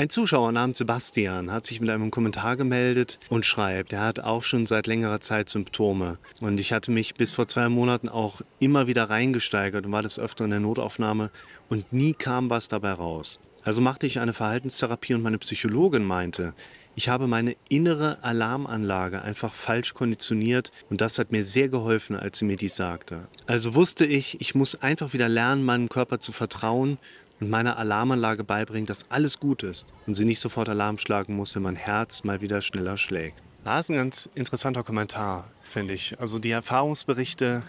Ein Zuschauer namens Sebastian hat sich mit einem Kommentar gemeldet und schreibt, er hat auch schon seit längerer Zeit Symptome. Und ich hatte mich bis vor zwei Monaten auch immer wieder reingesteigert und war das öfter in der Notaufnahme und nie kam was dabei raus. Also machte ich eine Verhaltenstherapie und meine Psychologin meinte, ich habe meine innere Alarmanlage einfach falsch konditioniert und das hat mir sehr geholfen, als sie mir dies sagte. Also wusste ich, ich muss einfach wieder lernen, meinem Körper zu vertrauen und meiner Alarmanlage beibringen, dass alles gut ist und sie nicht sofort Alarm schlagen muss, wenn mein Herz mal wieder schneller schlägt. Das ist ein ganz interessanter Kommentar, finde ich. Also die Erfahrungsberichte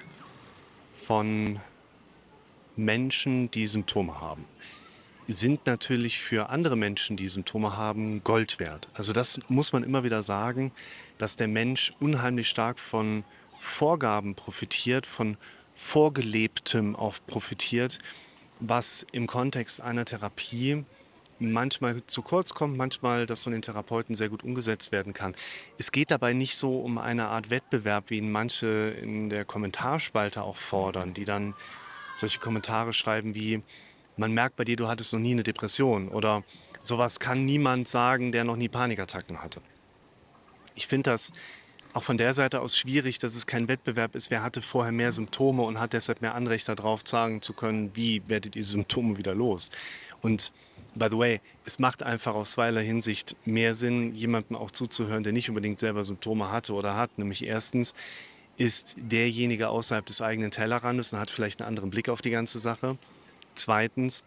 von Menschen, die Symptome haben, sind natürlich für andere Menschen, die Symptome haben, Gold wert. Also das muss man immer wieder sagen, dass der Mensch unheimlich stark von Vorgaben profitiert, von Vorgelebtem auch profitiert was im Kontext einer Therapie manchmal zu kurz kommt, manchmal das von den Therapeuten sehr gut umgesetzt werden kann. Es geht dabei nicht so um eine Art Wettbewerb, wie ihn manche in der Kommentarspalte auch fordern, die dann solche Kommentare schreiben wie, man merkt bei dir, du hattest noch nie eine Depression oder sowas kann niemand sagen, der noch nie Panikattacken hatte. Ich finde das auch von der Seite aus schwierig, dass es kein Wettbewerb ist. Wer hatte vorher mehr Symptome und hat deshalb mehr Anrecht darauf, sagen zu können, wie werdet ihr Symptome wieder los? Und by the way, es macht einfach aus zweierlei Hinsicht mehr Sinn, jemandem auch zuzuhören, der nicht unbedingt selber Symptome hatte oder hat. Nämlich erstens ist derjenige außerhalb des eigenen Tellerrandes und hat vielleicht einen anderen Blick auf die ganze Sache. Zweitens,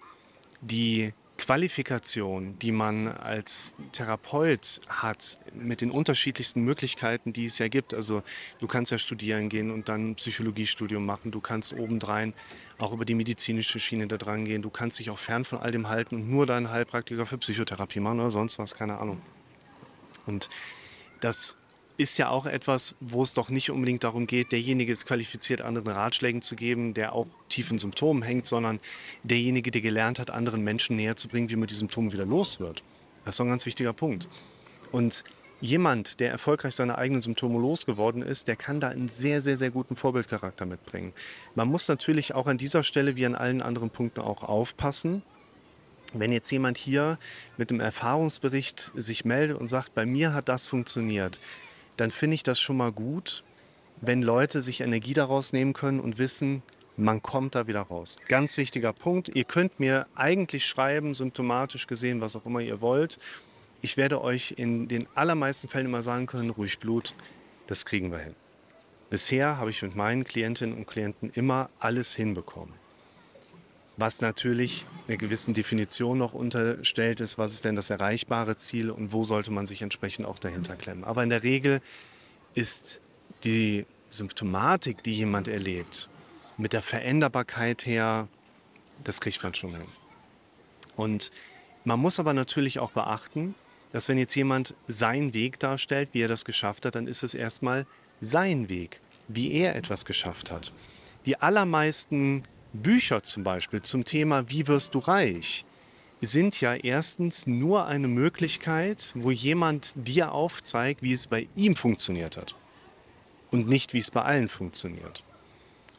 die Qualifikation, die man als Therapeut hat, mit den unterschiedlichsten Möglichkeiten, die es ja gibt. Also du kannst ja studieren gehen und dann ein Psychologiestudium machen. Du kannst obendrein auch über die medizinische Schiene da dran gehen. Du kannst dich auch fern von all dem halten und nur deinen Heilpraktiker für Psychotherapie machen oder sonst was, keine Ahnung. Und das ist ja auch etwas, wo es doch nicht unbedingt darum geht, derjenige ist qualifiziert, anderen Ratschlägen zu geben, der auch tief in Symptomen hängt, sondern derjenige, der gelernt hat, anderen Menschen näher zu bringen, wie man die Symptome wieder los wird. Das ist doch ein ganz wichtiger Punkt. Und jemand, der erfolgreich seine eigenen Symptome losgeworden ist, der kann da einen sehr, sehr, sehr guten Vorbildcharakter mitbringen. Man muss natürlich auch an dieser Stelle wie an allen anderen Punkten auch aufpassen. Wenn jetzt jemand hier mit einem Erfahrungsbericht sich meldet und sagt, bei mir hat das funktioniert, dann finde ich das schon mal gut, wenn Leute sich Energie daraus nehmen können und wissen, man kommt da wieder raus. Ganz wichtiger Punkt. Ihr könnt mir eigentlich schreiben, symptomatisch gesehen, was auch immer ihr wollt. Ich werde euch in den allermeisten Fällen immer sagen können, ruhig Blut, das kriegen wir hin. Bisher habe ich mit meinen Klientinnen und Klienten immer alles hinbekommen was natürlich einer gewissen Definition noch unterstellt ist, was ist denn das erreichbare Ziel und wo sollte man sich entsprechend auch dahinter klemmen. Aber in der Regel ist die Symptomatik, die jemand erlebt, mit der Veränderbarkeit her, das kriegt man schon hin. Und man muss aber natürlich auch beachten, dass wenn jetzt jemand seinen Weg darstellt, wie er das geschafft hat, dann ist es erstmal sein Weg, wie er etwas geschafft hat. Die allermeisten Bücher zum Beispiel zum Thema Wie wirst du reich sind ja erstens nur eine Möglichkeit, wo jemand dir aufzeigt, wie es bei ihm funktioniert hat und nicht, wie es bei allen funktioniert.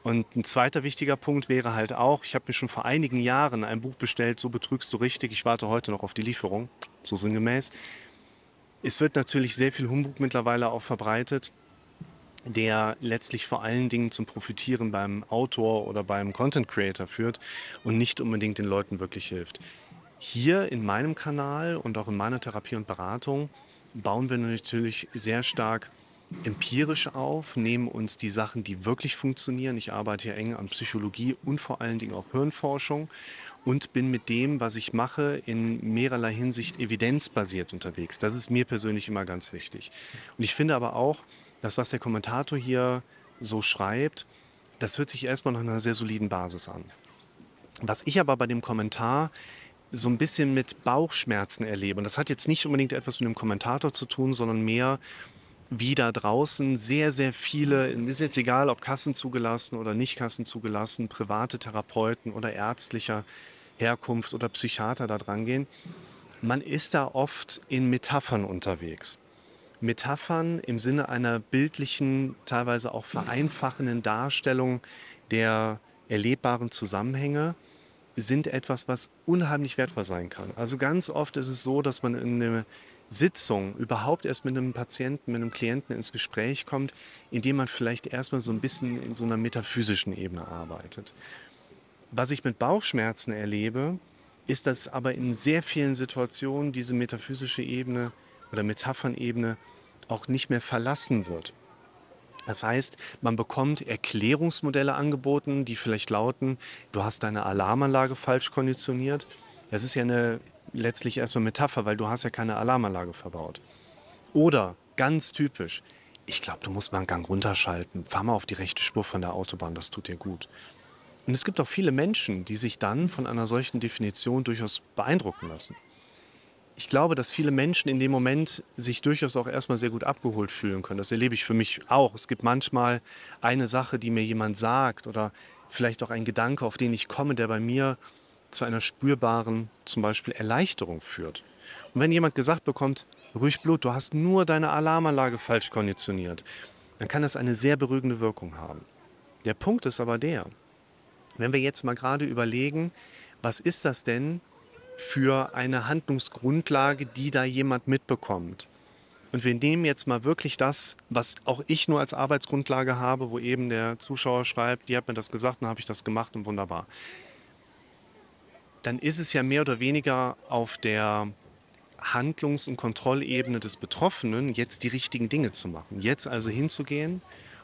Und ein zweiter wichtiger Punkt wäre halt auch, ich habe mir schon vor einigen Jahren ein Buch bestellt, So betrügst du richtig, ich warte heute noch auf die Lieferung, so sinngemäß. Es wird natürlich sehr viel Humbug mittlerweile auch verbreitet der letztlich vor allen Dingen zum Profitieren beim Autor oder beim Content Creator führt und nicht unbedingt den Leuten wirklich hilft. Hier in meinem Kanal und auch in meiner Therapie und Beratung bauen wir natürlich sehr stark empirisch auf, nehmen uns die Sachen, die wirklich funktionieren. Ich arbeite hier eng an Psychologie und vor allen Dingen auch Hirnforschung und bin mit dem, was ich mache, in mehrerlei Hinsicht evidenzbasiert unterwegs. Das ist mir persönlich immer ganz wichtig. Und ich finde aber auch, das, was der Kommentator hier so schreibt, das hört sich erstmal nach einer sehr soliden Basis an. Was ich aber bei dem Kommentar so ein bisschen mit Bauchschmerzen erlebe, und das hat jetzt nicht unbedingt etwas mit dem Kommentator zu tun, sondern mehr wie da draußen sehr, sehr viele, ist jetzt egal, ob Kassen zugelassen oder nicht Kassen zugelassen, private Therapeuten oder ärztlicher Herkunft oder Psychiater da dran gehen. Man ist da oft in Metaphern unterwegs. Metaphern im Sinne einer bildlichen, teilweise auch vereinfachenden Darstellung der erlebbaren Zusammenhänge, sind etwas, was unheimlich wertvoll sein kann. Also ganz oft ist es so, dass man in eine Sitzung überhaupt erst mit einem Patienten, mit einem Klienten ins Gespräch kommt, indem man vielleicht erstmal so ein bisschen in so einer metaphysischen Ebene arbeitet. Was ich mit Bauchschmerzen erlebe, ist, dass aber in sehr vielen Situationen diese metaphysische Ebene oder Metaphernebene auch nicht mehr verlassen wird. Das heißt, man bekommt Erklärungsmodelle angeboten, die vielleicht lauten, du hast deine Alarmanlage falsch konditioniert. Das ist ja eine letztlich erstmal Metapher, weil du hast ja keine Alarmanlage verbaut. Oder ganz typisch, ich glaube, du musst mal einen Gang runterschalten. Fahr mal auf die rechte Spur von der Autobahn, das tut dir gut. Und es gibt auch viele Menschen, die sich dann von einer solchen Definition durchaus beeindrucken lassen. Ich glaube, dass viele Menschen in dem Moment sich durchaus auch erstmal sehr gut abgeholt fühlen können. Das erlebe ich für mich auch. Es gibt manchmal eine Sache, die mir jemand sagt oder vielleicht auch ein Gedanke, auf den ich komme, der bei mir zu einer spürbaren, zum Beispiel Erleichterung führt. Und wenn jemand gesagt bekommt, ruhig Blut, du hast nur deine Alarmanlage falsch konditioniert, dann kann das eine sehr beruhigende Wirkung haben. Der Punkt ist aber der, wenn wir jetzt mal gerade überlegen, was ist das denn für eine Handlungsgrundlage, die da jemand mitbekommt? Und wir nehmen jetzt mal wirklich das, was auch ich nur als Arbeitsgrundlage habe, wo eben der Zuschauer schreibt, die hat mir das gesagt, dann habe ich das gemacht und wunderbar. Dann ist es ja mehr oder weniger auf der Handlungs- und Kontrollebene des Betroffenen, jetzt die richtigen Dinge zu machen. Jetzt also hinzugehen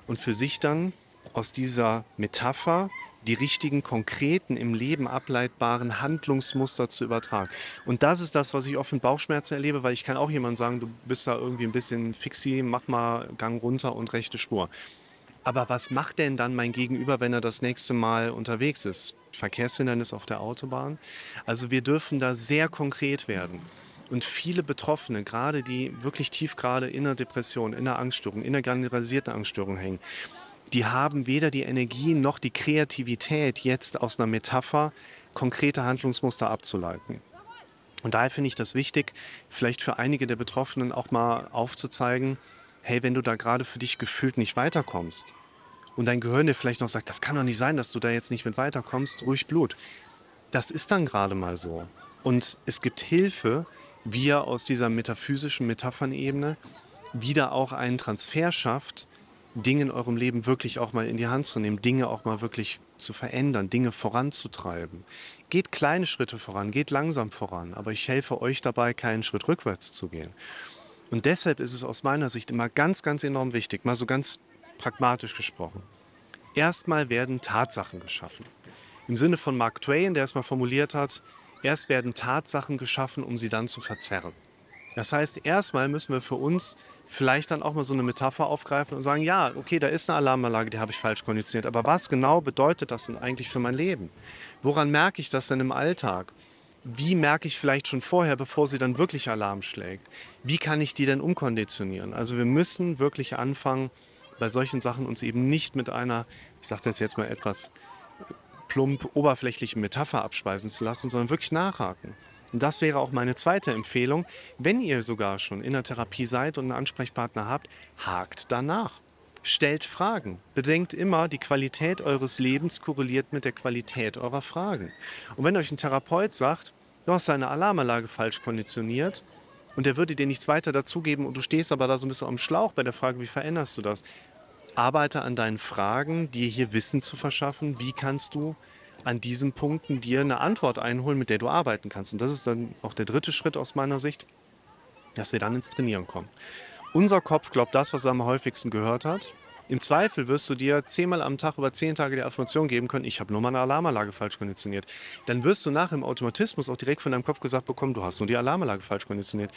und für sich dann aus dieser Metapher die richtigen, konkreten, im Leben ableitbaren Handlungsmuster zu übertragen. Und das ist das, was ich oft mit Bauchschmerzen erlebe, weil ich kann auch jemand sagen, du bist da irgendwie ein bisschen fixi, mach mal Gang runter und rechte Spur. Aber was macht denn dann mein Gegenüber, wenn er das nächste Mal unterwegs ist? Verkehrshindernis auf der Autobahn? Also wir dürfen da sehr konkret werden. Und viele Betroffene, gerade die wirklich tief gerade in der Depression, in der Angststörung, in der generalisierten Angststörung hängen, die haben weder die Energie noch die Kreativität, jetzt aus einer Metapher konkrete Handlungsmuster abzuleiten. Und daher finde ich das wichtig, vielleicht für einige der Betroffenen auch mal aufzuzeigen, hey, wenn du da gerade für dich gefühlt nicht weiterkommst und dein Gehirn dir vielleicht noch sagt, das kann doch nicht sein, dass du da jetzt nicht mit weiterkommst, ruhig Blut. Das ist dann gerade mal so. Und es gibt Hilfe, wie er aus dieser metaphysischen Metaphernebene wieder auch einen Transfer schafft Dinge in eurem Leben wirklich auch mal in die Hand zu nehmen, Dinge auch mal wirklich zu verändern, Dinge voranzutreiben. Geht kleine Schritte voran, geht langsam voran, aber ich helfe euch dabei, keinen Schritt rückwärts zu gehen. Und deshalb ist es aus meiner Sicht immer ganz, ganz enorm wichtig, mal so ganz pragmatisch gesprochen. Erstmal werden Tatsachen geschaffen. Im Sinne von Mark Twain, der es mal formuliert hat, erst werden Tatsachen geschaffen, um sie dann zu verzerren. Das heißt, erstmal müssen wir für uns vielleicht dann auch mal so eine Metapher aufgreifen und sagen, ja, okay, da ist eine Alarmanlage, die habe ich falsch konditioniert, aber was genau bedeutet das denn eigentlich für mein Leben? Woran merke ich das denn im Alltag? Wie merke ich vielleicht schon vorher, bevor sie dann wirklich Alarm schlägt? Wie kann ich die denn umkonditionieren? Also wir müssen wirklich anfangen, bei solchen Sachen uns eben nicht mit einer, ich sage das jetzt mal etwas plump, oberflächlichen Metapher abspeisen zu lassen, sondern wirklich nachhaken. Das wäre auch meine zweite Empfehlung. Wenn ihr sogar schon in der Therapie seid und einen Ansprechpartner habt, hakt danach. Stellt Fragen. Bedenkt immer, die Qualität eures Lebens korreliert mit der Qualität eurer Fragen. Und wenn euch ein Therapeut sagt, du hast deine Alarmanlage falsch konditioniert und der würde dir nichts weiter dazugeben und du stehst aber da so ein bisschen am Schlauch bei der Frage, wie veränderst du das? Arbeite an deinen Fragen, dir hier Wissen zu verschaffen. Wie kannst du an diesen Punkten dir eine Antwort einholen, mit der du arbeiten kannst. Und das ist dann auch der dritte Schritt aus meiner Sicht, dass wir dann ins Trainieren kommen. Unser Kopf glaubt das, was er am häufigsten gehört hat. Im Zweifel wirst du dir zehnmal am Tag über zehn Tage die Affirmation geben können, ich habe nur meine Alarmanlage falsch konditioniert. Dann wirst du nach im Automatismus auch direkt von deinem Kopf gesagt bekommen, du hast nur die Alarmanlage falsch konditioniert.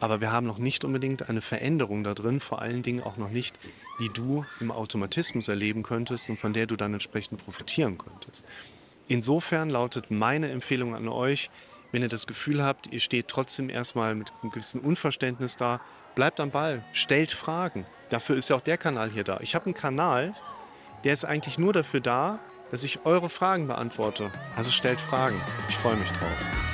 Aber wir haben noch nicht unbedingt eine Veränderung da drin, vor allen Dingen auch noch nicht, die du im Automatismus erleben könntest und von der du dann entsprechend profitieren könntest. Insofern lautet meine Empfehlung an euch, wenn ihr das Gefühl habt, ihr steht trotzdem erstmal mit einem gewissen Unverständnis da, bleibt am Ball, stellt Fragen. Dafür ist ja auch der Kanal hier da. Ich habe einen Kanal, der ist eigentlich nur dafür da, dass ich eure Fragen beantworte. Also stellt Fragen. Ich freue mich drauf.